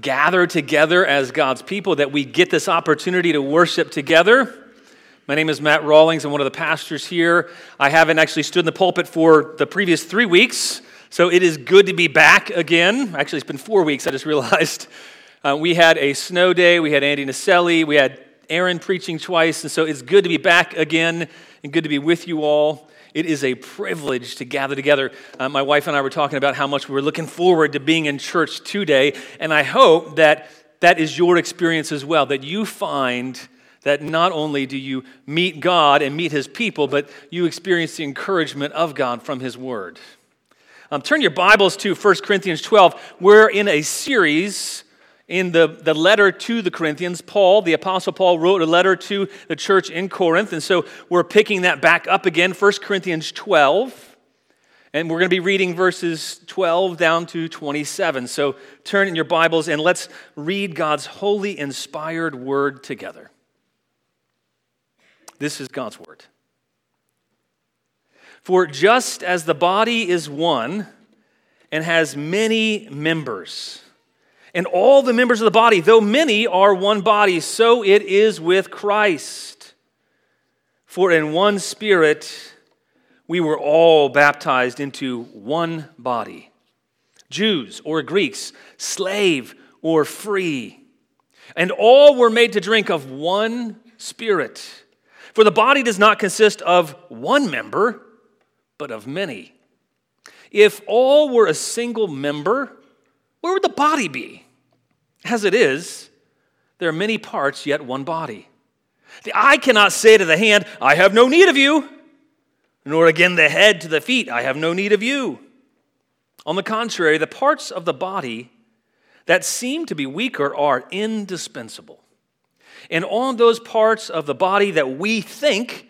gather together as God's people, that we get this opportunity to worship together. My name is Matt Rawlings. I'm one of the pastors here. I haven't actually stood in the pulpit for the previous three weeks, so it is good to be back again. Actually, it's been four weeks, I just realized. Uh, we had a snow day, we had Andy Naselli, we had Aaron preaching twice, and so it's good to be back again and good to be with you all. It is a privilege to gather together. Uh, my wife and I were talking about how much we we're looking forward to being in church today, and I hope that that is your experience as well, that you find that not only do you meet God and meet His people, but you experience the encouragement of God from His Word. Um, turn your Bibles to 1 Corinthians 12. We're in a series in the, the letter to the Corinthians, Paul, the Apostle Paul, wrote a letter to the church in Corinth. And so we're picking that back up again, 1 Corinthians 12. And we're going to be reading verses 12 down to 27. So turn in your Bibles and let's read God's holy, inspired word together. This is God's word. For just as the body is one and has many members, and all the members of the body, though many are one body, so it is with Christ. For in one spirit we were all baptized into one body Jews or Greeks, slave or free. And all were made to drink of one spirit. For the body does not consist of one member, but of many. If all were a single member, where would the body be? As it is, there are many parts, yet one body. The eye cannot say to the hand, I have no need of you, nor again the head to the feet, I have no need of you. On the contrary, the parts of the body that seem to be weaker are indispensable. And on those parts of the body that we think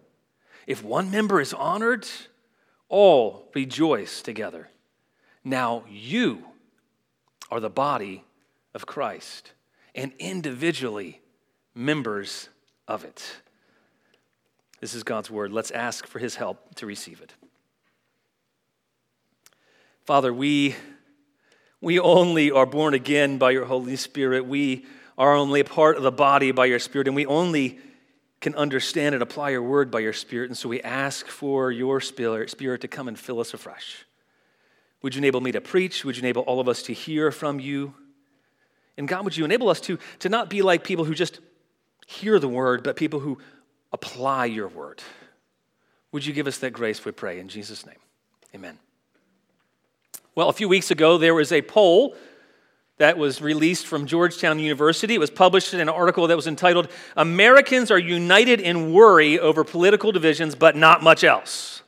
If one member is honored, all rejoice together. Now you are the body of Christ, and individually members of it. This is God's word. Let's ask for his help to receive it. Father, we, we only are born again by your Holy Spirit. We are only a part of the body by your Spirit, and we only can understand and apply your word by your Spirit. And so we ask for your Spirit, to come and fill us afresh. Would you enable me to preach? Would you enable all of us to hear from you? And God, would you enable us to, to not be like people who just hear the word, but people who apply your word? Would you give us that grace, we pray, in Jesus' name? Amen. Well, a few weeks ago, there was a poll that was released from Georgetown University. It was published in an article that was entitled Americans Are United in Worry Over Political Divisions, but Not Much Else.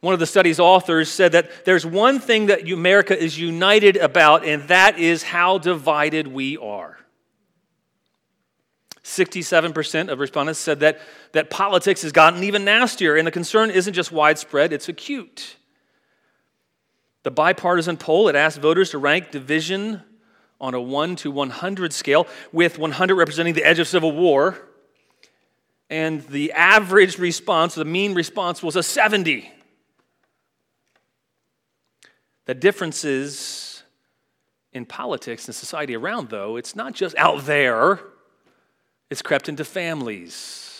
One of the study's authors said that there's one thing that America is united about, and that is how divided we are. 67% of respondents said that, that politics has gotten even nastier, and the concern isn't just widespread, it's acute. The bipartisan poll, it asked voters to rank division on a 1 to 100 scale, with 100 representing the edge of civil war. And the average response, the mean response, was a 70. The differences in politics and society around, though, it's not just out there, it's crept into families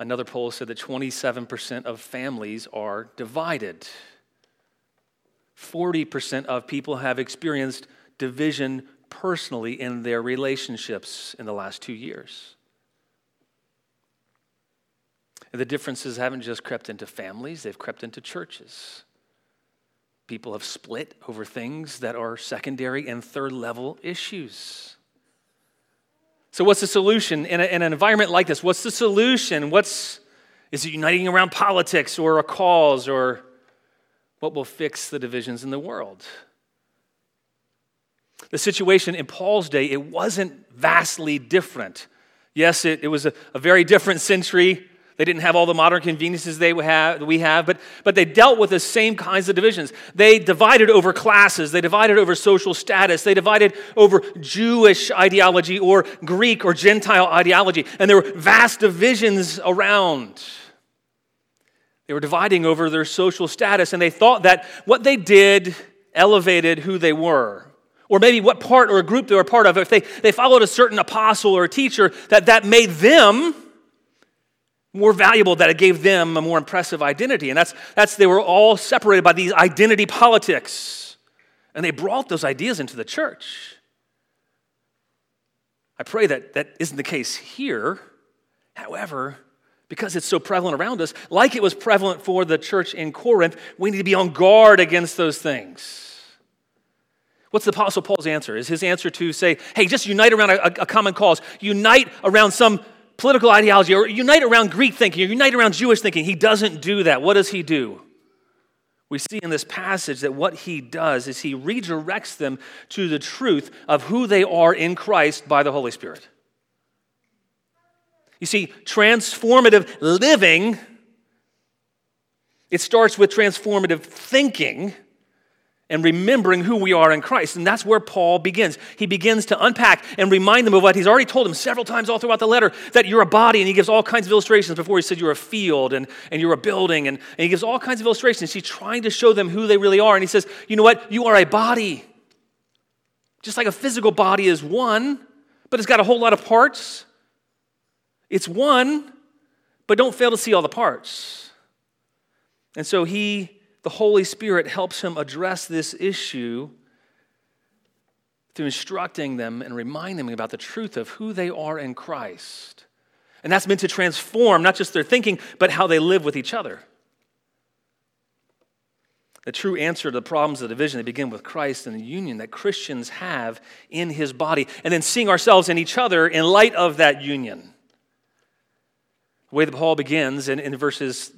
Another poll said that 27% of families are divided. 40% of people have experienced division personally in their relationships in the last two years. And the differences haven't just crept into families, they've crept into churches. People have split over things that are secondary and third level issues. So, what's the solution in, a, in an environment like this? What's the solution? What's, is it uniting around politics or a cause or what will fix the divisions in the world? The situation in Paul's day, it wasn't vastly different. Yes, it, it was a, a very different century. They didn't have all the modern conveniences they have, we have, but, but they dealt with the same kinds of divisions. They divided over classes, they divided over social status, they divided over Jewish ideology or Greek or Gentile ideology, and there were vast divisions around. They were dividing over their social status, and they thought that what they did elevated who they were. Or maybe what part or group they were part of, if they, they followed a certain apostle or teacher, that that made them more valuable, that it gave them a more impressive identity. And that's, that's they were all separated by these identity politics. And they brought those ideas into the church. I pray that that isn't the case here. However, because it's so prevalent around us, like it was prevalent for the church in Corinth, we need to be on guard against those things. What's the Apostle Paul's answer? Is his answer to say, hey, just unite around a, a, common cause, unite around some political ideology, or unite around Greek thinking, or unite around Jewish thinking? He doesn't do that. What does he do? We see in this passage that what he does is he redirects them to the truth of who they are in Christ by the Holy Spirit. You see, transformative living, it starts with transformative thinking and remembering who we are in Christ. And that's where Paul begins. He begins to unpack and remind them of what he's already told them several times all throughout the letter that you're a body. And he gives all kinds of illustrations before he said you're a field and, and you're a building. And, and he gives all kinds of illustrations. He's trying to show them who they really are. And he says, you know what? You are a body. Just like a physical body is one, but it's got a whole lot of parts. It's one, but don't fail to see all the parts. And so he the Holy Spirit helps him address this issue through instructing them and reminding them about the truth of who they are in Christ. And that's meant to transform not just their thinking, but how they live with each other. The true answer to the problems of division, they begin with Christ and the union that Christians have in his body, and then seeing ourselves in each other in light of that union. The way that Paul begins in, in verses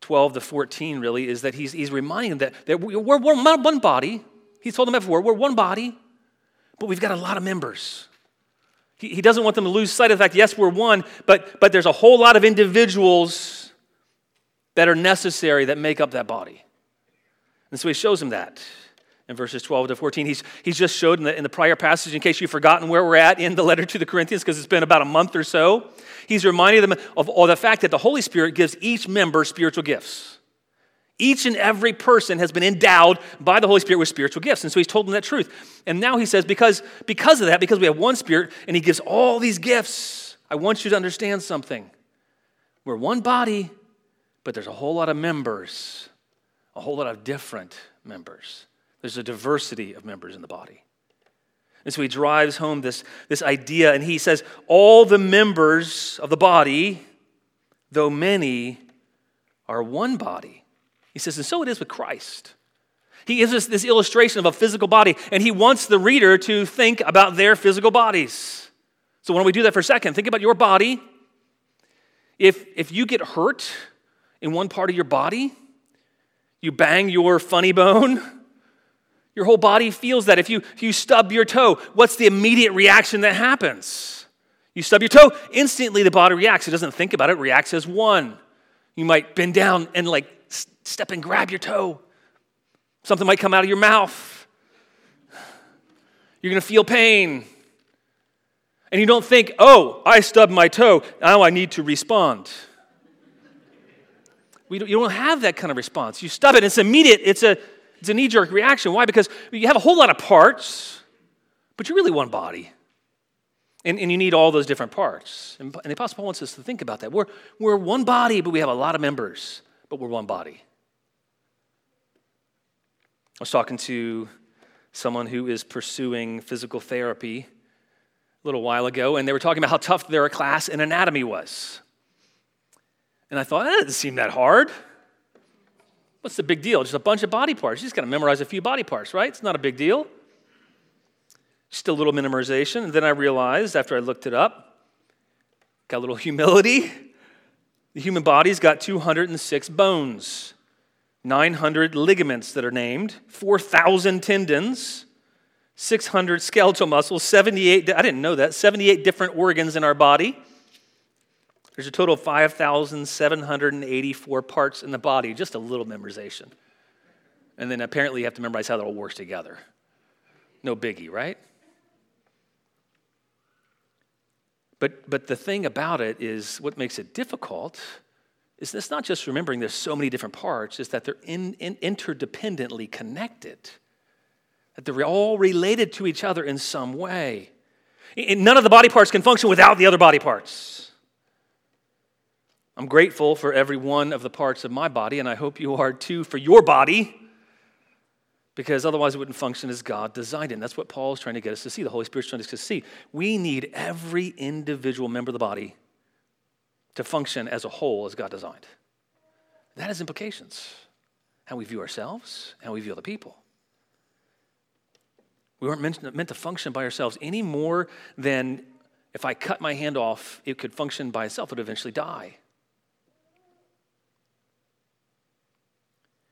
12 to 14, really, is that he's, he's reminding them that, that we're, we're one body. He's told them before, we're one body, but we've got a lot of members. He, he doesn't want them to lose sight of the fact, yes, we're one, but, but there's a whole lot of individuals that are necessary that make up that body. And so he shows them that in verses 12 to 14. He's, he's just showed in the, in the prior passage, in case you've forgotten where we're at in the letter to the Corinthians, because it's been about a month or so. He's reminding them of, of the fact that the Holy Spirit gives each member spiritual gifts. Each and every person has been endowed by the Holy Spirit with spiritual gifts. And so he's told them that truth. And now he says, because, because of that, because we have one Spirit and he gives all these gifts, I want you to understand something. We're one body, but there's a whole lot of members, a whole lot of different members. There's a diversity of members in the body. And so he drives home this, this idea, and he says, All the members of the body, though many, are one body. He says, and so it is with Christ. He gives us this illustration of a physical body, and he wants the reader to think about their physical bodies. So, why don't we do that for a second? Think about your body. If, if you get hurt in one part of your body, you bang your funny bone, your whole body feels that. If you, if you stub your toe, what's the immediate reaction that happens? You stub your toe, instantly the body reacts. It doesn't think about it, it reacts as one. You might bend down and like step and grab your toe. Something might come out of your mouth. You're gonna feel pain. And you don't think, oh, I stubbed my toe, now I need to respond. We don't, you don't have that kind of response. You stub it, it's immediate, it's a it's a knee jerk reaction. Why? Because you have a whole lot of parts, but you're really one body. And, and you need all those different parts. And, and the Apostle Paul wants us to think about that. We're, we're one body, but we have a lot of members, but we're one body. I was talking to someone who is pursuing physical therapy a little while ago, and they were talking about how tough their class in anatomy was. And I thought, that doesn't seem that hard. What's the big deal? Just a bunch of body parts. You just got to memorize a few body parts, right? It's not a big deal. Just a little minimization. And then I realized after I looked it up, got a little humility. The human body's got 206 bones, 900 ligaments that are named, 4,000 tendons, 600 skeletal muscles, 78, I didn't know that, 78 different organs in our body. There's a total of 5,784 parts in the body, just a little memorization. And then apparently you have to memorize how that all works together. No biggie, right? But, but the thing about it is what makes it difficult is it's not just remembering there's so many different parts, is that they're in, in, interdependently connected, that they're all related to each other in some way. And none of the body parts can function without the other body parts. I'm grateful for every one of the parts of my body, and I hope you are too for your body because otherwise it wouldn't function as God designed it. And that's what Paul is trying to get us to see. The Holy Spirit's trying to get us to see. We need every individual member of the body to function as a whole as God designed. That has implications. How we view ourselves, how we view other people. We weren't meant, meant to function by ourselves any more than if I cut my hand off, it could function by itself, it would eventually die.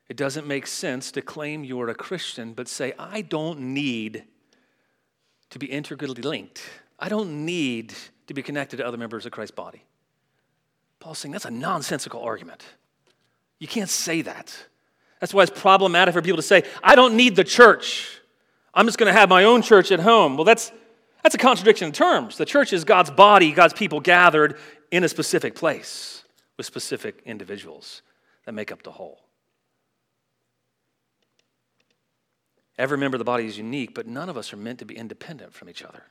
It doesn't make sense to claim you're a Christian, but say, I don't need to be integrally linked. I don't need to be connected to other members of Christ's body. Paul's saying that's a nonsensical argument. You can't say that. That's why it's problematic for people to say, I don't need the church. I'm just going to have my own church at home. Well, that's, that's a contradiction in terms. The church is God's body, God's people gathered in a specific place with specific individuals that make up the whole. Every member of the body is unique, but none of us are meant to be independent from each other.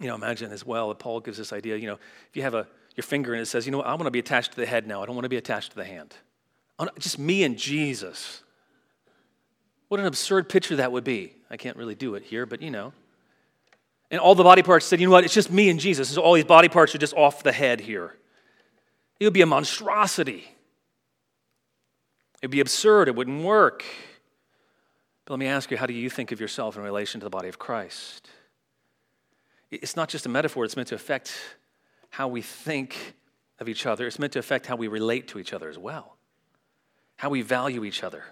You know, imagine as well that Paul gives this idea, you know, if you have a, your finger and it says, you know, I want to be attached to the head now. I don't want to be attached to the hand. Just me and Jesus. What an absurd picture that would be. I can't really do it here, but you know. And all the body parts said, you know what, it's just me and Jesus. So all these body parts are just off the head here. It would be a monstrosity. It would be absurd. It wouldn't work. But let me ask you, how do you think of yourself in relation to the body of Christ? It's not just a metaphor, it's meant to affect how we think of each other. It's meant to affect how we relate to each other as well, how we value each other.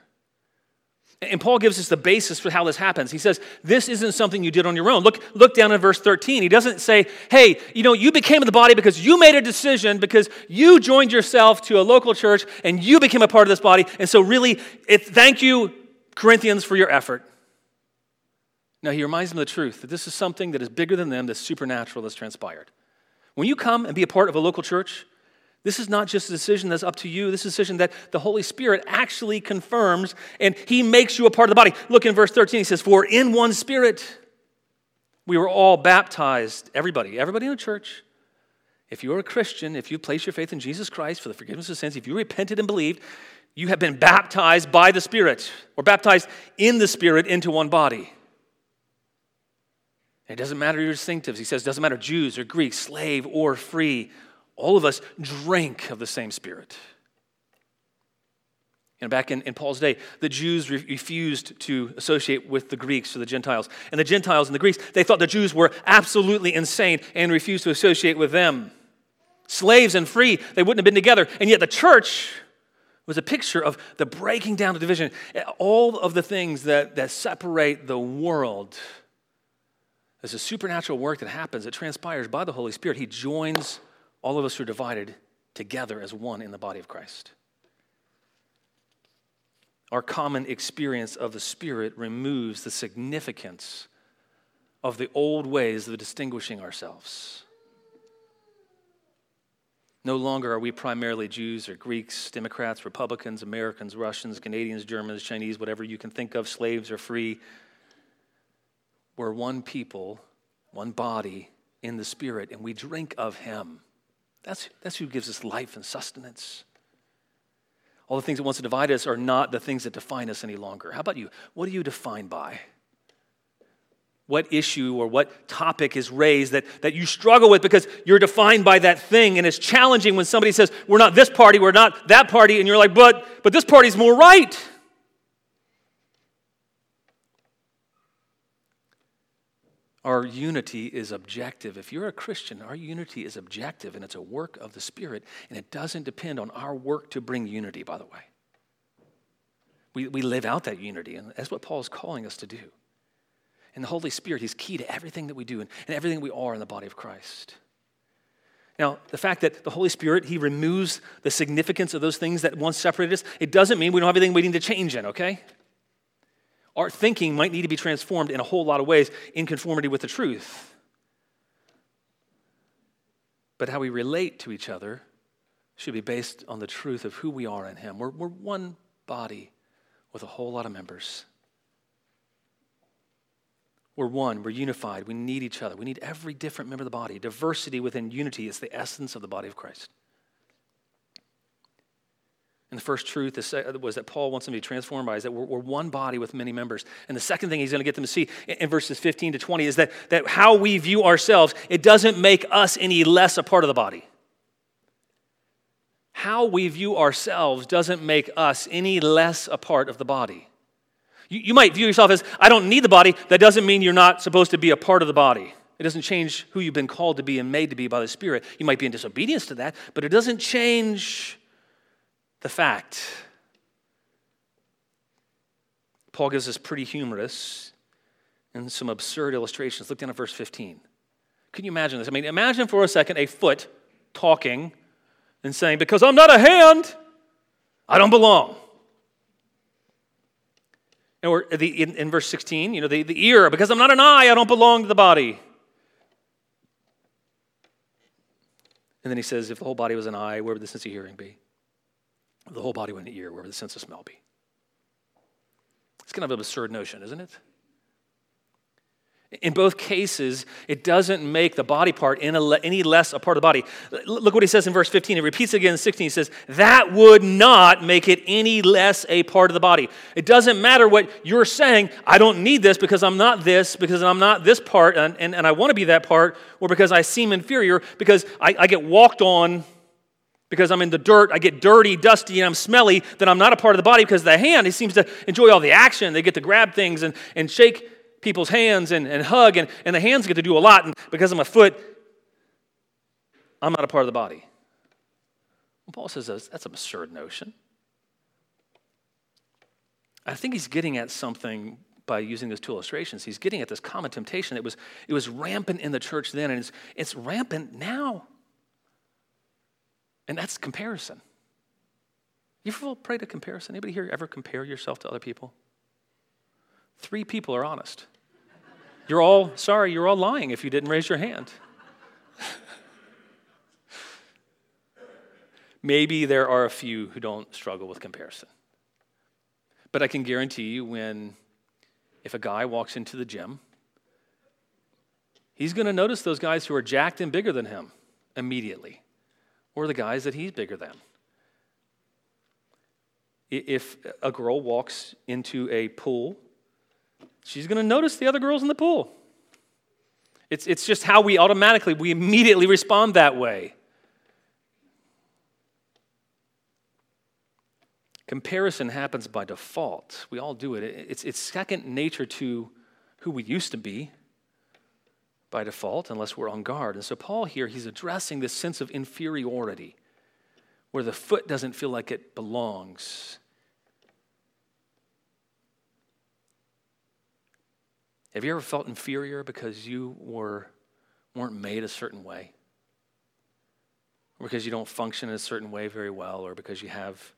And Paul gives us the basis for how this happens. He says, This isn't something you did on your own. Look, look down in verse 13. He doesn't say, Hey, you know, you became the body because you made a decision, because you joined yourself to a local church and you became a part of this body. And so, really, it, thank you Corinthians, for your effort. Now, he reminds them of the truth that this is something that is bigger than them, that's supernatural, that's transpired. When you come and be a part of a local church, this is not just a decision that's up to you. This is a decision that the Holy Spirit actually confirms and He makes you a part of the body. Look in verse 13, He says, For in one Spirit we were all baptized, everybody, everybody in the church. If you're a Christian, if you place your faith in Jesus Christ for the forgiveness of sins, if you repented and believed, you have been baptized by the Spirit, or baptized in the Spirit into one body. It doesn't matter your distinctives. He says, it doesn't matter Jews or Greeks, slave or free. All of us drink of the same Spirit. You know, back in, in Paul's day, the Jews re- refused to associate with the Greeks or the Gentiles. And the Gentiles and the Greeks, they thought the Jews were absolutely insane and refused to associate with them. Slaves and free, they wouldn't have been together. And yet the church was a picture of the breaking down of division. All of the things that, that separate the world. There's a supernatural work that happens, that transpires by the Holy Spirit. He joins all of us who are divided together as one in the body of Christ. Our common experience of the Spirit removes the significance of the old ways of distinguishing ourselves. No longer are we primarily Jews or Greeks, Democrats, Republicans, Americans, Russians, Canadians, Germans, Chinese, whatever you can think of, slaves or free. We're one people, one body in the Spirit, and we drink of Him. That's, that's who gives us life and sustenance. All the things that wants to divide us are not the things that define us any longer. How about you? What are you defined by? What issue or what topic is raised that, that you struggle with because you're defined by that thing and it's challenging when somebody says we're not this party we're not that party and you're like but but this party's more right. Our unity is objective. If you're a christian our unity is objective and it's a work of the spirit and it doesn't depend on our work to bring unity by the way. We, we live out that unity, and that's what Paul is calling us to do. And the Holy Spirit, He's key to everything that we do and, and everything we are in the body of Christ. Now, the fact that the Holy Spirit, He removes the significance of those things that once separated us, it doesn't mean we don't have anything we need to change in, okay? Our thinking might need to be transformed in a whole lot of ways in conformity with the truth. But how we relate to each other should be based on the truth of who we are in Him. We're, we're one body with a whole lot of members. We're one, we're unified, we need each other. We need every different member of the body. Diversity within unity is the essence of the body of Christ. And the first truth uh, was that Paul wants them to be transformed by is that we're, we're, one body with many members. And the second thing he's going to get them to see in verses 15 to 20 is that, that how we view ourselves, it doesn't make us any less a part of the body. How we view ourselves doesn't make us any less a part of the body. You, you might view yourself as, I don't need the body. That doesn't mean you're not supposed to be a part of the body. It doesn't change who you've been called to be and made to be by the Spirit. You might be in disobedience to that, but it doesn't change the fact. Paul gives us pretty humorous and some absurd illustrations. Look down at verse 15. Can you imagine this? I mean, imagine for a second a foot talking and saying, Because I'm not a hand, I don't belong. Or the, in, in verse 16, you know, the, the ear, because I'm not an eye, I don't belong to the body. And then he says, if the whole body was an eye, where would the sense of hearing be? If the whole body was an ear, where would the sense of smell be? It's kind of an absurd notion, isn't it? In both cases, it doesn't make the body part any less a part of the body. Look what he says in verse 15. He repeats again in 16. He says, That would not make it any less a part of the body. It doesn't matter what you're saying. I don't need this because I'm not this, because I'm not this part, and, and, and I want to be that part, or because I seem inferior, because I, I get walked on because I'm in the dirt, I get dirty, dusty, and I'm smelly, then I'm not a part of the body because the hand, he seems to enjoy all the action. They get to grab things and, and shake people's hands and, and hug, and, and the hands get to do a lot. And because I'm a foot, I'm not a part of the body. Well, Paul says that's, an absurd notion. I think he's getting at something by using those two illustrations. He's getting at this common temptation. It was, it was rampant in the church then, and it's, it's rampant now. And that's comparison. You ever prayed to comparison? Anybody here ever compare yourself to other people? Three people are honest. You're all, sorry, you're all lying if you didn't raise your hand. Maybe there are a few who don't struggle with comparison. But I can guarantee you when, if a guy walks into the gym, he's going to notice those guys who are jacked and bigger than him immediately, or the guys that he's bigger than. If a girl walks into a pool she's going to notice the other girls in the pool. It's, it's just how we automatically, we immediately respond that way. Comparison happens by default. We all do it. It's, it's second nature to who we used to be by default, unless we're on guard. And so, Paul here, he's addressing this sense of inferiority where the foot doesn't feel like it belongs. Have you ever felt inferior because you were, weren't made a certain way? Or because you don't function in a certain way very well, or because you have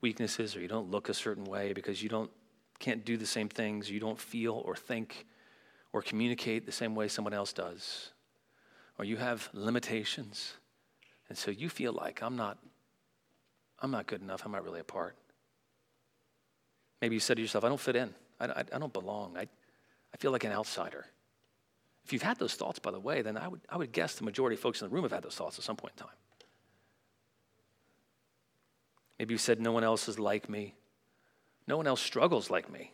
weaknesses, or you don't look a certain way, because you don't, can't do the same things, you don't feel or think or communicate the same way someone else does, or you have limitations, and so you feel like I'm not, I'm not good enough, I'm not really a part. Maybe you said to yourself, I don't fit in, I, I, I don't belong, I, I feel like an outsider. If you've had those thoughts, by the way, then I would, I would guess the majority of folks in the room have had those thoughts at some point in time. Maybe you said, No one else is like me. No one else struggles like me.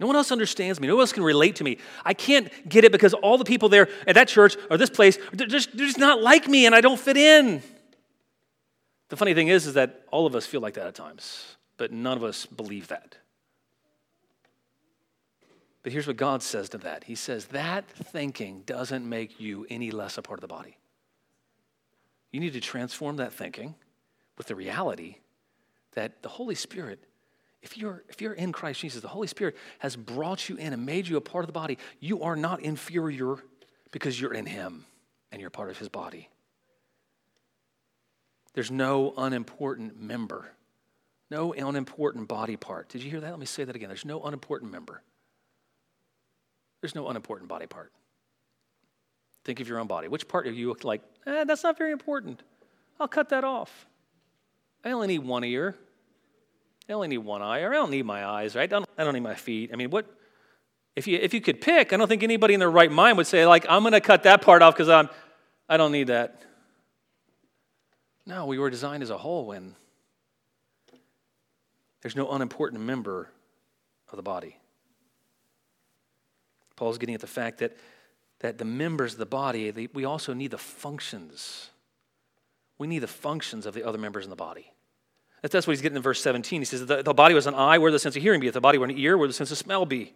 No one else understands me. No one else can relate to me. I can't get it because all the people there at that church or this place, they're just, they're just not like me and I don't fit in. The funny thing is, is that all of us feel like that at times, but none of us believe that. But here's what God says to that He says, that thinking doesn't make you any less a part of the body. You need to transform that thinking with the reality that the Holy Spirit If you're, if you're in Christ Jesus, the Holy Spirit has brought you in and made you a part of the body. You are not inferior because you're in Him and you're part of His body. There's no unimportant member, no unimportant body part. Did you hear that? Let me say that again. There's no unimportant member. There's no unimportant body part. Think of your own body. Which part are you like, eh, that's not very important? I'll cut that off. I only need one ear. I only need one eye, or I don't need my eyes, right? I don't, I don't need my feet. I mean, what? If you, if you could pick, I don't think anybody in their right mind would say, like, I'm going to cut that part off because I'm, I don't need that. No, we were designed as a whole, and there's no unimportant member of the body. Paul's getting at the fact that, that the members of the body, they, we also need the functions. We need the functions of the other members in the body. That's what he's getting in verse 17. He says, the, the body was an eye, where the sense of hearing be? If the body were an ear, where the sense of smell be?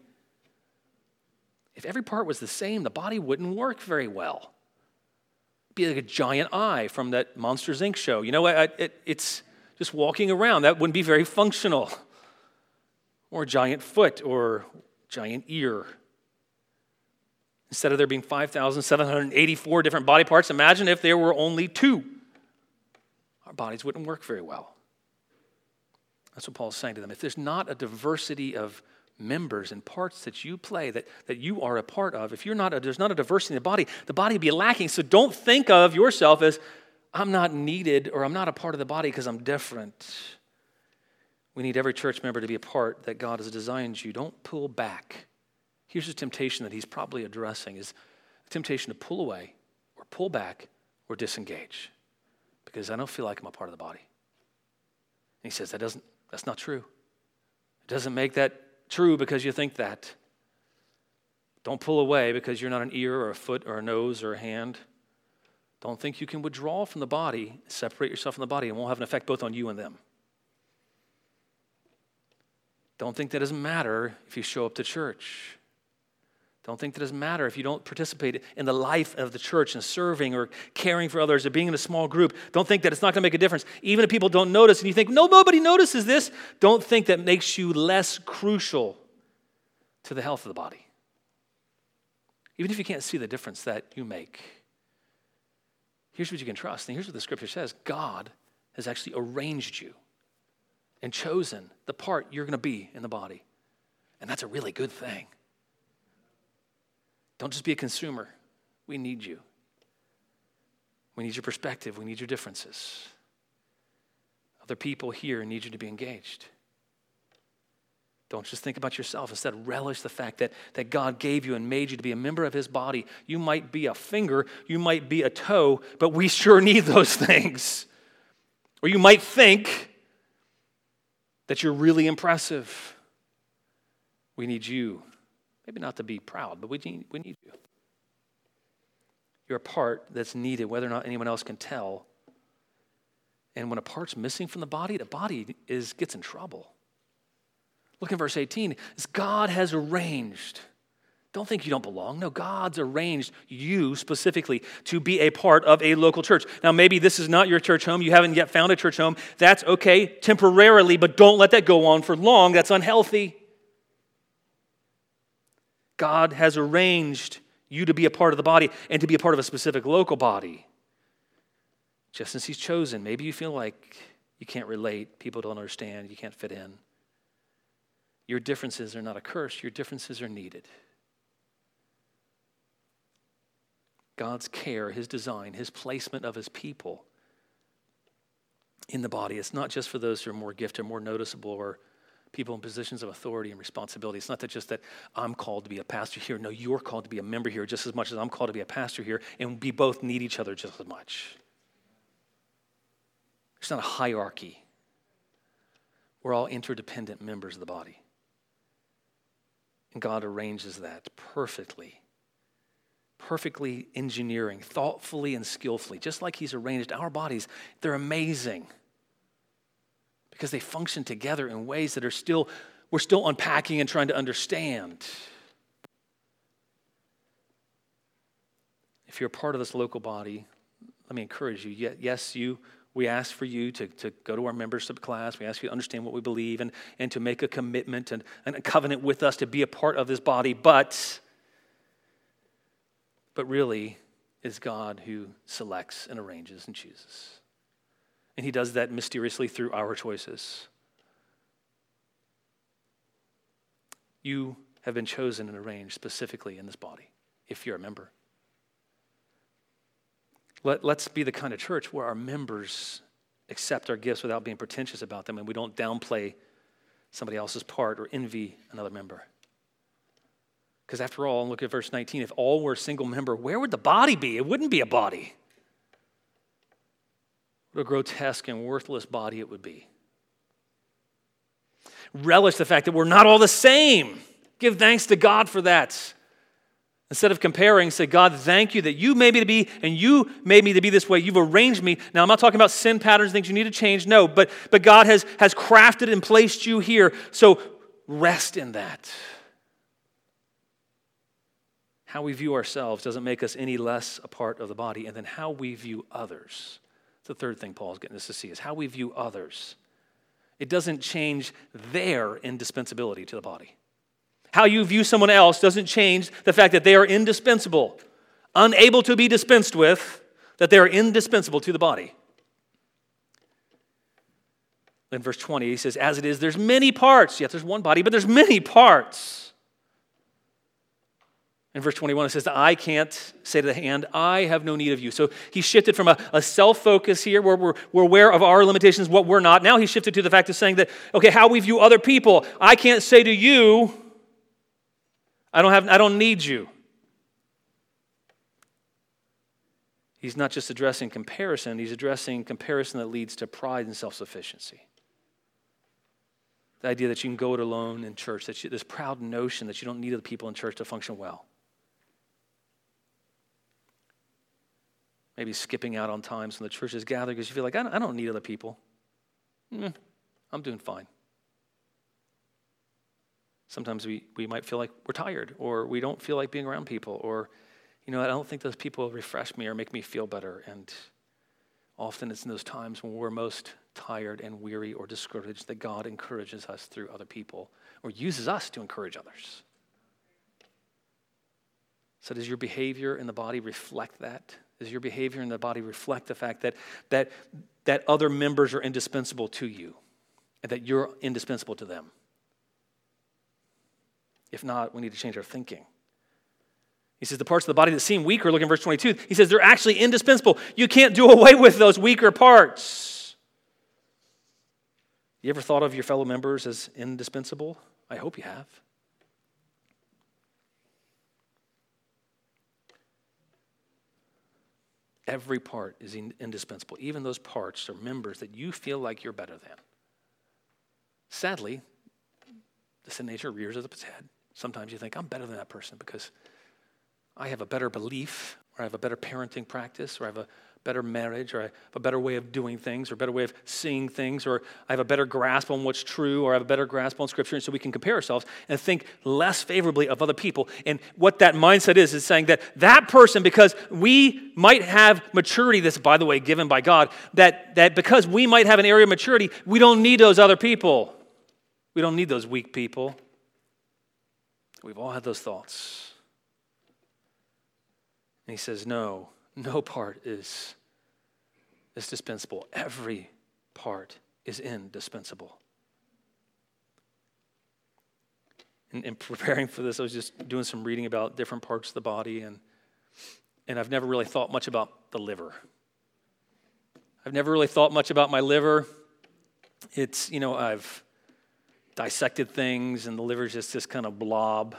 If every part was the same, the body wouldn't work very well. It'd be like a giant eye from that Monsters Inc. show. You know, it, it, it's just walking around. That wouldn't be very functional. Or a giant foot or giant ear. Instead of there being 5,784 different body parts, imagine if there were only two. Our bodies wouldn't work very well. That's what Paul's saying to them. If there's not a diversity of members and parts that you play, that, that you are a part of, if you're not a, there's not a diversity in the body, the body would be lacking. So don't think of yourself as, I'm not needed or I'm not a part of the body because I'm different. We need every church member to be a part that God has designed you. Don't pull back. Here's the temptation that he's probably addressing is the temptation to pull away or pull back or disengage because I don't feel like I'm a part of the body. And he says that doesn't that's not true. It doesn't make that true because you think that. Don't pull away because you're not an ear or a foot or a nose or a hand. Don't think you can withdraw from the body, separate yourself from the body, and won't have an effect both on you and them. Don't think that doesn't matter if you show up to church. Don't think that it doesn't matter if you don't participate in the life of the church and serving or caring for others or being in a small group. Don't think that it's not going to make a difference. Even if people don't notice and you think, no, nobody notices this, don't think that makes you less crucial to the health of the body. Even if you can't see the difference that you make. Here's what you can trust, and here's what the scripture says God has actually arranged you and chosen the part you're going to be in the body. And that's a really good thing. Don't just be a consumer. We need you. We need your perspective. We need your differences. Other people here need you to be engaged. Don't just think about yourself. Instead, relish the fact that, that God gave you and made you to be a member of His body. You might be a finger, you might be a toe, but we sure need those things. Or you might think that you're really impressive. We need you Maybe not to be proud, but we need, we need you. You're a part that's needed, whether or not anyone else can tell. And when a part's missing from the body, the body is, gets in trouble. Look in verse 18. It's God has arranged. Don't think you don't belong. No, God's arranged you specifically to be a part of a local church. Now, maybe this is not your church home. You haven't yet found a church home. That's okay temporarily, but don't let that go on for long. That's unhealthy. God has arranged you to be a part of the body and to be a part of a specific local body. Just as He's chosen, maybe you feel like you can't relate, people don't understand, you can't fit in. Your differences are not a curse, your differences are needed. God's care, His design, His placement of His people in the body. It's not just for those who are more gifted, more noticeable, or people in positions of authority and responsibility. It's not that just that I'm called to be a pastor here. No, you're called to be a member here just as much as I'm called to be a pastor here, and we both need each other just as much. It's not a hierarchy. We're all interdependent members of the body. And God arranges that perfectly. Perfectly engineering, thoughtfully and skillfully, just like He's arranged our bodies. They're amazing because they function together in ways that are still, we're still unpacking and trying to understand. If you're a part of this local body, let me encourage you. Yes, you We ask for you to, to go to our membership class. We ask you to understand what we believe and, and to make a commitment and, and a covenant with us to be a part of this body. But, but really, it's God who selects and arranges and chooses. And he does that mysteriously through our choices. You have been chosen and arranged specifically in this body, if you're a member. Let, let's be the kind of church where our members accept our gifts without being pretentious about them and we don't downplay somebody else's part or envy another member. Because after all, look at verse 19. If all were a single member, where would the body be? It wouldn't be a body. What a grotesque and worthless body it would be. Relish the fact that we're not all the same. Give thanks to God for that. Instead of comparing, say, God, thank you that you made me to be, and you made me to be this way. You've arranged me. Now, I'm not talking about sin patterns, things you need to change. No, but, but God has, has crafted and placed you here. So rest in that. How we view ourselves doesn't make us any less a part of the body. And then how we view others. The third thing Paul's getting us to see is how we view others. It doesn't change their indispensability to the body. How you view someone else doesn't change the fact that they are indispensable, unable to be dispensed with, that they are indispensable to the body. In verse 20, he says, As it is, there's many parts. Yes, there's one body, but there's many parts. In verse 21, it says, I can't say to the hand, I have no need of you. So he shifted from a, a self focus here where we're, we're aware of our limitations, what we're not. Now he shifted to the fact of saying that, okay, how we view other people. I can't say to you, I don't, have, I don't need you. He's not just addressing comparison, he's addressing comparison that leads to pride and self sufficiency. The idea that you can go it alone in church, that you, this proud notion that you don't need other people in church to function well. Maybe skipping out on times when the church is gathered because you feel like, I don't, need other people. Mm, I'm doing fine. Sometimes we, we might feel like we're tired or we don't feel like being around people or, you know, I don't think those people refresh me or make me feel better. And often it's in those times when we're most tired and weary or discouraged that God encourages us through other people or uses us to encourage others. So, does your behavior in the body reflect that? Does your behavior in the body reflect the fact that, that, that other members are indispensable to you and that you're indispensable to them? If not, we need to change our thinking. He says the parts of the body that seem weaker, look in verse 22, he says they're actually indispensable. You can't do away with those weaker parts. You ever thought of your fellow members as indispensable? I hope you have. Every part is indispensable. Even those parts or members that you feel like you're better than. Sadly, the sin nature rears its head. Sometimes you think, I'm better than that person because I have a better belief, or I have a better parenting practice, or I have a better marriage, or I have a better way of doing things, or a better way of seeing things, or I have a better grasp on what's true, or I have a better grasp on Scripture. And so we can compare ourselves and think less favorably of other people. And what that mindset is, is saying that that person, because we might have maturity, this, by the way, given by God, that, that because we might have an area of maturity, we don't need those other people. We don't need those weak people. We've all had those thoughts. And he says, No, no part is, is dispensable. Every part is indispensable. In, in, preparing for this, I was just doing some reading about different parts of the body, and, and I've never really thought much about the liver. I've never really thought much about my liver. It's, you know, I've dissected things, and the liver's just this kind of blob,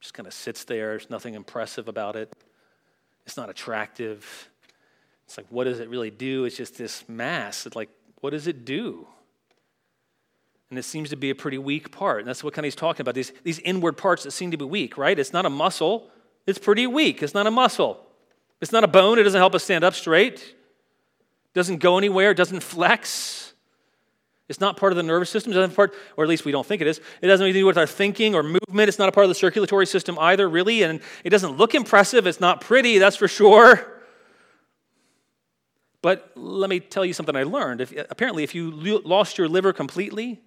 just kind of sits there. There's nothing impressive about it. It's not attractive. It's like, what does it really do? It's just this mass. It's like, what does it do? And it seems to be a pretty weak part. And that's what kind of he's talking about these, these inward parts that seem to be weak, right? It's not a muscle, it's pretty weak. It's not a muscle. It's not a bone. It doesn't help us stand up straight. It doesn't go anywhere. It doesn't flex. It's not part of the nervous system, it doesn't part, or at least we don't think it is. It doesn't have to do with our thinking or movement. It's not a part of the circulatory system either, really. And it doesn't look impressive. It's not pretty, that's for sure. But let me tell you something I learned. If, apparently, if you lost your liver completely,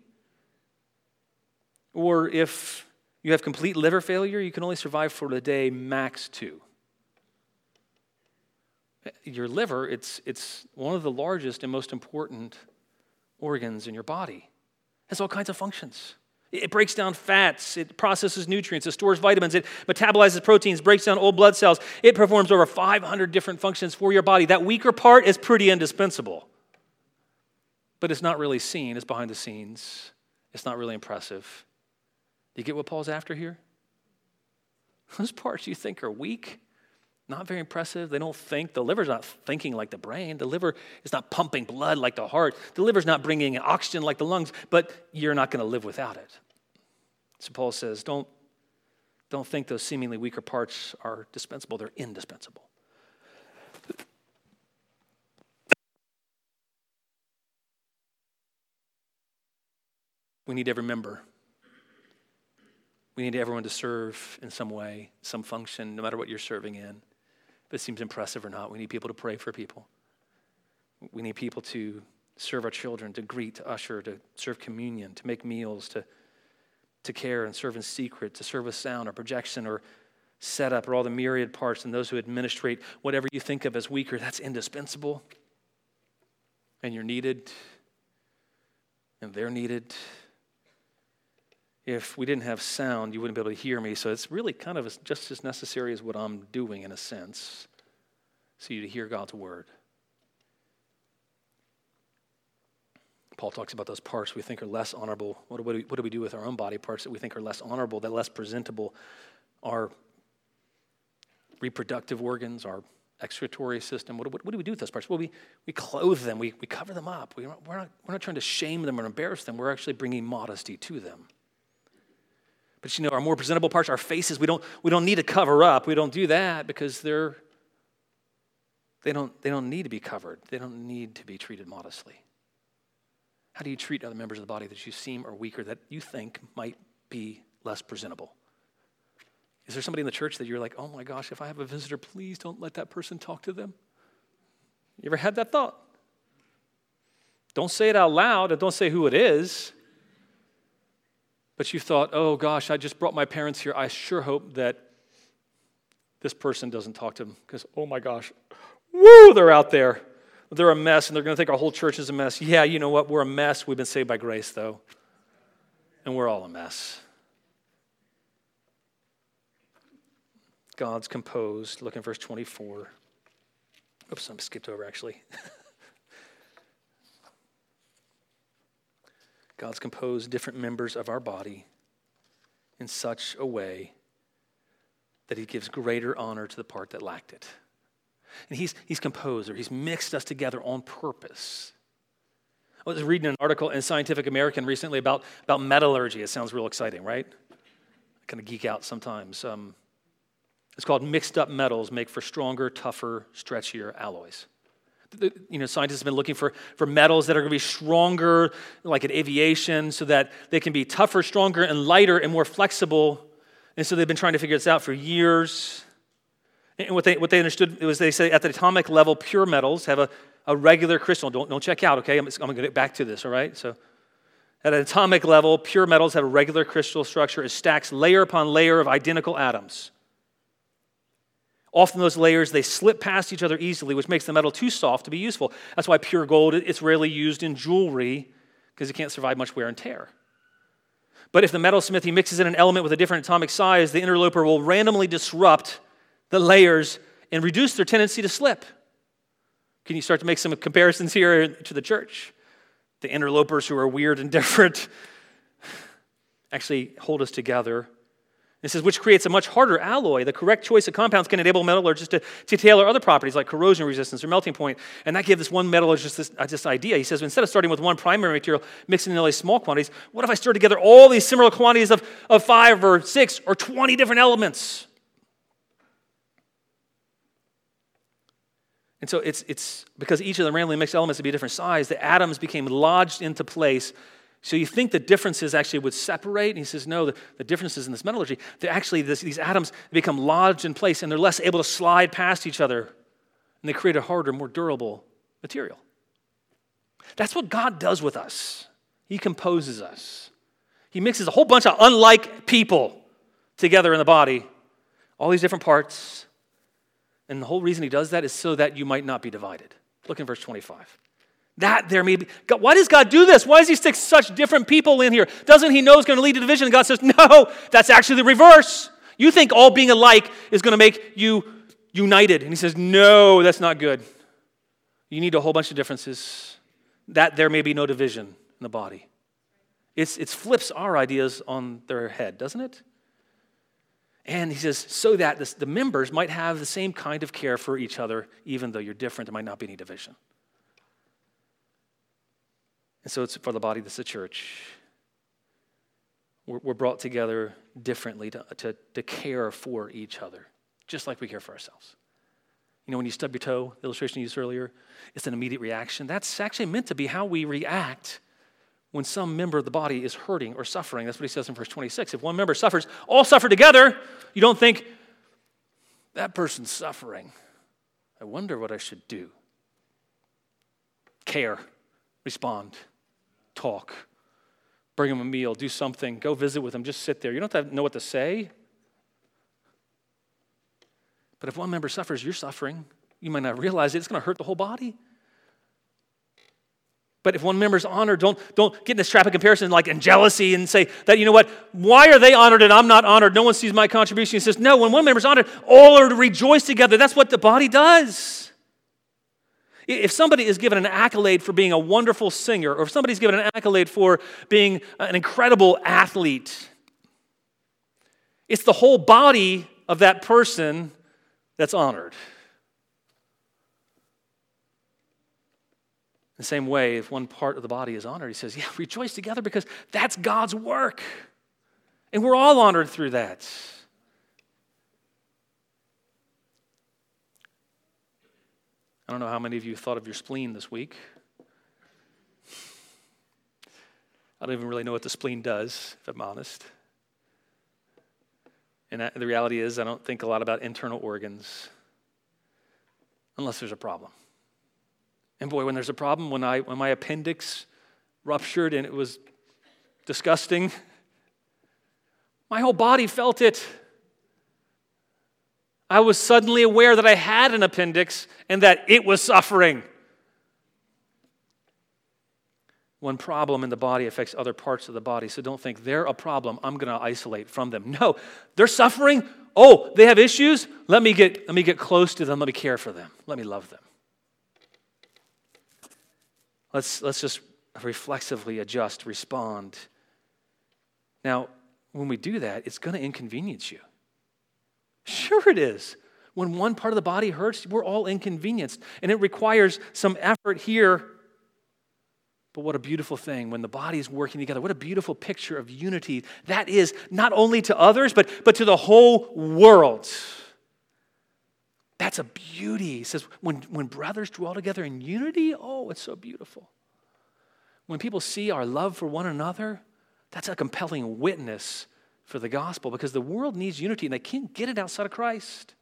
or if you have complete liver failure, you can only survive for a day, max two. Your liver, it's, it's one of the largest and most important organs in your body. It has all kinds of functions. It breaks down fats, it processes nutrients, it stores vitamins, it metabolizes proteins, breaks down old blood cells. It performs over 500 different functions for your body. That weaker part is pretty indispensable. But it's not really seen, it's behind the scenes. It's not really impressive. Do you get what Paul's after here? Those parts you think are weak, not very impressive. They don't think. The liver's not thinking like the brain. The liver is not pumping blood like the heart. The liver's not bringing oxygen like the lungs, but you're not going to live without it. So Paul says, don't, don't think those seemingly weaker parts are dispensable, they're indispensable. We need every member. We need everyone to serve in some way, some function, no matter what you're serving in if it seems impressive or not. We need people to pray for people. We need people to serve our children, to greet, to usher, to serve communion, to make meals, to, to care and serve in secret, to serve with sound or projection or setup or all the myriad parts and those who administrate whatever you think of as weaker. That's indispensable. And you're needed, and they're needed if we didn't have sound, you wouldn't be able to hear me. So it's really kind of just as necessary as what I'm doing in a sense, so you to hear God's word. Paul talks about those parts we think are less honorable. What do, we, what do we do with our own body parts that we think are less honorable, that less presentable? Our reproductive organs, our excretory system. What, what, what, do we do with those parts? Well, we, we clothe them, we, we cover them up. We, we're, not, we're not trying to shame them or embarrass them, we're actually bringing modesty to them. But you know, our more presentable parts, our faces, we don't, we don't need to cover up. We don't do that because they're, they, don't, they don't need to be covered. They don't need to be treated modestly. How do you treat other members of the body that you seem or weaker that you think might be less presentable? Is there somebody in the church that you're like, oh my gosh, if I have a visitor, please don't let that person talk to them? You ever had that thought? Don't say it out loud and don't say who it is but you thought, oh gosh, I just brought my parents here. I sure hope that this person doesn't talk to them because, oh my gosh, woo, they're out there. They're a mess and they're going to think our whole church is a mess. Yeah, you know what? We're a mess. We've been saved by grace, though. And we're all a mess. God's composed. Look in verse 24. Oops, I skipped over actually. God's composed different members of our body in such a way that he gives greater honor to the part that lacked it. And he's, he's composed or he's mixed us together on purpose. I was reading an article in Scientific American recently about, about metallurgy. It sounds real exciting, right? I kind of geek out sometimes. Um, it's called Mixed Up Metals Make for Stronger, Tougher, Stretchier Alloys you know, scientists have been looking for, for metals that are going to be stronger, like in aviation, so that they can be tougher, stronger, and lighter and more flexible. And so they've been trying to figure this out for years. And what they, what they understood was they say at the atomic level, pure metals have a, a regular crystal. Don't, don't check out, okay? I'm, I'm going to get back to this, all right? So at an atomic level, pure metals have a regular crystal structure. It stacks layer upon layer of identical atoms. Often those layers, they slip past each other easily, which makes the metal too soft to be useful. That's why pure gold, it's rarely used in jewelry because it can't survive much wear and tear. But if the metalsmith he mixes in an element with a different atomic size, the interloper will randomly disrupt the layers and reduce their tendency to slip. Can you start to make some comparisons here to the church? The interlopers who are weird and different actually hold us together it says, which creates a much harder alloy. The correct choice of compounds can enable metallurgists to, to tailor other properties like corrosion resistance or melting point. And that gave this one metallurgist this, uh, this idea. He says, instead of starting with one primary material, mixing in only small quantities, what if I stir together all these similar quantities of, of five or six or 20 different elements? And so it's, it's because each of the randomly mixed elements would be a different size, the atoms became lodged into place so you think the differences actually would separate? And he says, no, the, the differences in this metallurgy, they actually, this, these atoms become lodged in place and they're less able to slide past each other. And they create a harder, more durable material. That's what God does with us. He composes us. He mixes a whole bunch of unlike people together in the body, all these different parts. And the whole reason he does that is so that you might not be divided. Look in verse 25. That there may be. God, why does God do this? Why does He stick such different people in here? Doesn't He know it's going to lead to division? And God says, No, that's actually the reverse. You think all being alike is going to make you united. And He says, No, that's not good. You need a whole bunch of differences, that there may be no division in the body. It's, it flips our ideas on their head, doesn't it? And he says, so that this, the members might have the same kind of care for each other, even though you're different, there might not be any division. And so it's for the body, that's the church. We're, we're brought together differently to, to, to care for each other, just like we care for ourselves. You know, when you stub your toe, the illustration you used earlier, it's an immediate reaction. That's actually meant to be how we react when some member of the body is hurting or suffering. That's what he says in verse 26. If one member suffers, all suffer together. You don't think, that person's suffering. I wonder what I should do. Care, respond, talk, bring them a meal, do something, go visit with them, just sit there. You don't have to know what to say. But if one member suffers, you're suffering. You might not realize it, it's going to hurt the whole body. But if one member is honored, don't, don't get in this trap of comparison like in jealousy and say that, you know what, why are they honored and I'm not honored? No one sees my contribution. He says, no, when one member is honored, all are to rejoice together. That's what the body does. If somebody is given an accolade for being a wonderful singer, or if somebody's given an accolade for being an incredible athlete, it's the whole body of that person that's honored. the same way, if one part of the body is honored, he says, Yeah, rejoice together because that's God's work. And we're all honored through that. I don't know how many of you thought of your spleen this week. I don't even really know what the spleen does, if I'm honest. And the reality is, I don't think a lot about internal organs unless there's a problem. And boy, when there's a problem, when, I, when my appendix ruptured and it was disgusting, my whole body felt it. I was suddenly aware that I had an appendix and that it was suffering. One problem in the body affects other parts of the body, so don't think they're a problem. I'm going to isolate from them. No, they're suffering. Oh, they have issues. Let me get let me get close to them. Let me care for them. Let me love them. Let's, let's just reflexively adjust, respond. Now, when we do that, it's going to inconvenience you. Sure, it is. When one part of the body hurts, we're all inconvenienced. And it requires some effort here. But what a beautiful thing when the body is working together. What a beautiful picture of unity that is, not only to others, but, but to the whole world. That's a beauty. He says, when, when brothers dwell together in unity, oh, it's so beautiful. When people see our love for one another, that's a compelling witness for the gospel because the world needs unity and they can't get it outside of Christ.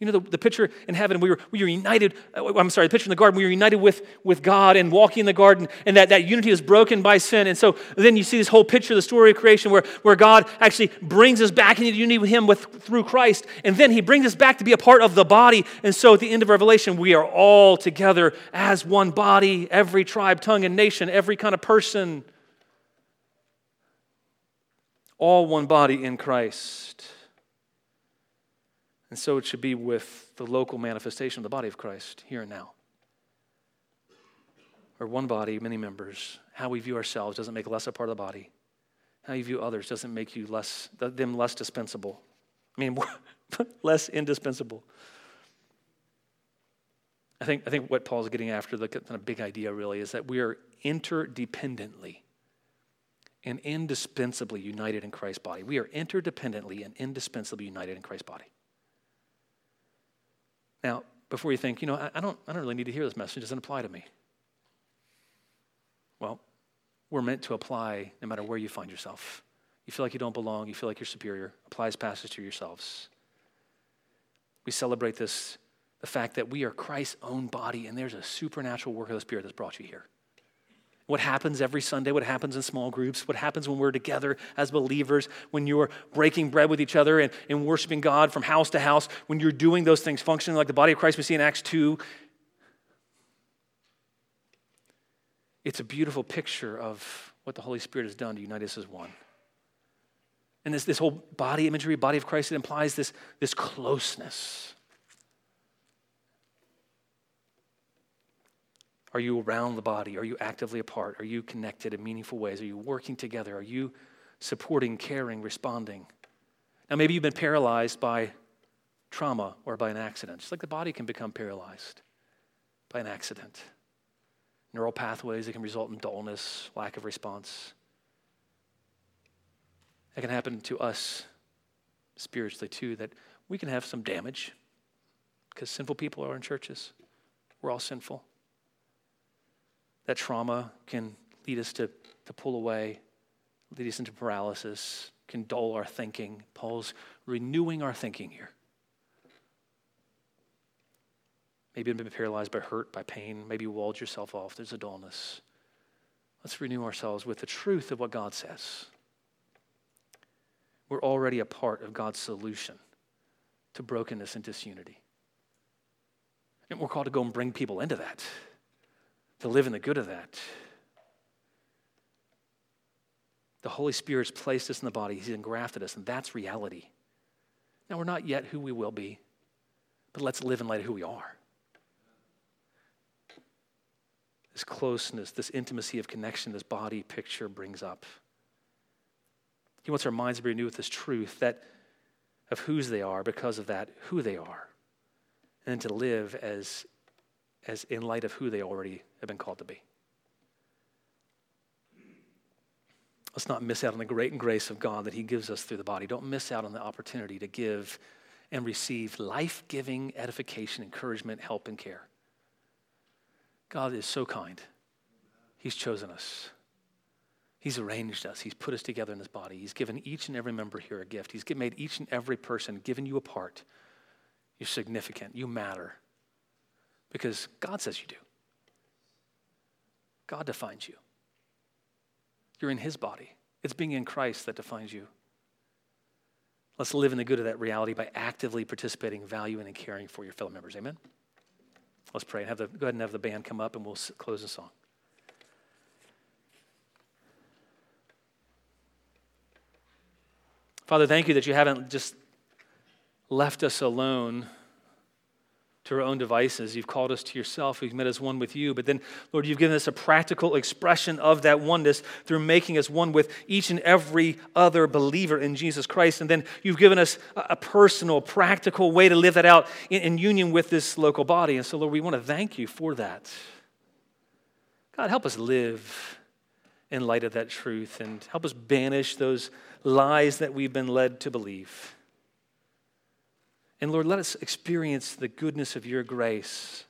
You know, the, the picture in heaven, we were, we were united, uh, I'm sorry, the picture in the garden, we were united with, with God and walking in the garden, and that, that unity is broken by sin. And so then you see this whole picture of the story of creation where, where God actually brings us back into unity with Him with, through Christ. And then He brings us back to be a part of the body. And so at the end of Revelation, we are all together as one body, every tribe, tongue, and nation, every kind of person. All one body in Christ. And so it should be with the local manifestation of the body of Christ here and now. Or one body, many members. How we view ourselves doesn't make less a part of the body. How you view others doesn't make you less them less dispensable. I mean, less indispensable. I think, I think what Paul's getting after, the kind of big idea really, is that we are interdependently and indispensably united in Christ's body. We are interdependently and indispensably united in Christ's body. Now, before you think, you know, I, don't, I don't really need to hear this message, it doesn't apply to me. Well, we're meant to apply no matter where you find yourself. You feel like you don't belong, you feel like you're superior, apply this passage to yourselves. We celebrate this the fact that we are Christ's own body and there's a supernatural work of the Spirit that's brought you here. What happens every Sunday, what happens in small groups, what happens when we're together as believers, when you're breaking bread with each other and, and worshiping God from house to house, when you're doing those things, functioning like the body of Christ we see in Acts 2. It's a beautiful picture of what the Holy Spirit has done to unite us as one. And this, this whole body imagery, body of Christ, it implies this, this closeness Are you around the body? Are you actively apart? Are you connected in meaningful ways? Are you working together? Are you supporting, caring, responding? Now, maybe you've been paralyzed by trauma or by an accident. Just like the body can become paralyzed by an accident. Neural pathways that can result in dullness, lack of response. That can happen to us spiritually too, that we can have some damage because sinful people are in churches. We're all sinful. That trauma can lead us to, to pull away, lead us into paralysis, can dull our thinking. Paul's renewing our thinking here. Maybe you've been paralyzed by hurt, by pain. Maybe you walled yourself off. There's a dullness. Let's renew ourselves with the truth of what God says. We're already a part of God's solution to brokenness and disunity. And we're called to go and bring people into that to live in the good of that. The Holy Spirit's placed us in the body, He's engrafted us, and that's reality. Now, we're not yet who we will be, but let's live in light of who we are. This closeness, this intimacy of connection, this body picture brings up. He wants our minds to be renewed with this truth that of whose they are, because of that, who they are, and to live as as in light of who they already have been called to be. Let's not miss out on the great grace of God that He gives us through the body. Don't miss out on the opportunity to give and receive life giving edification, encouragement, help, and care. God is so kind. He's chosen us. He's arranged us. He's put us together in His body. He's given each and every member here a gift. He's made each and every person, given you a part. You're significant. You matter because God says you do. God defines you. You're in His body. It's being in Christ that defines you. Let's live in the good of that reality by actively participating, valuing, and caring for your fellow members. Amen? Let's pray and have the, go ahead and have the band come up and we'll close the song. Father, thank you that you haven't just left us alone to our own devices. You've called us to yourself. You've made us one with you. But then, Lord, you've given us a practical expression of that oneness through making us one with each and every other believer in Jesus Christ. And then you've given us a personal, practical way to live that out in, in union with this local body. And so, Lord, we want to thank you for that. God, help us live in light of that truth and help us banish those lies that we've been led to believe. And Lord, let us experience the goodness of your grace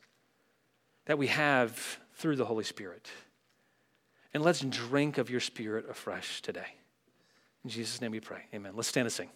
that we have through the Holy Spirit. And let's drink of your Spirit afresh today. In Jesus' name we pray. Amen. Let's stand and sing.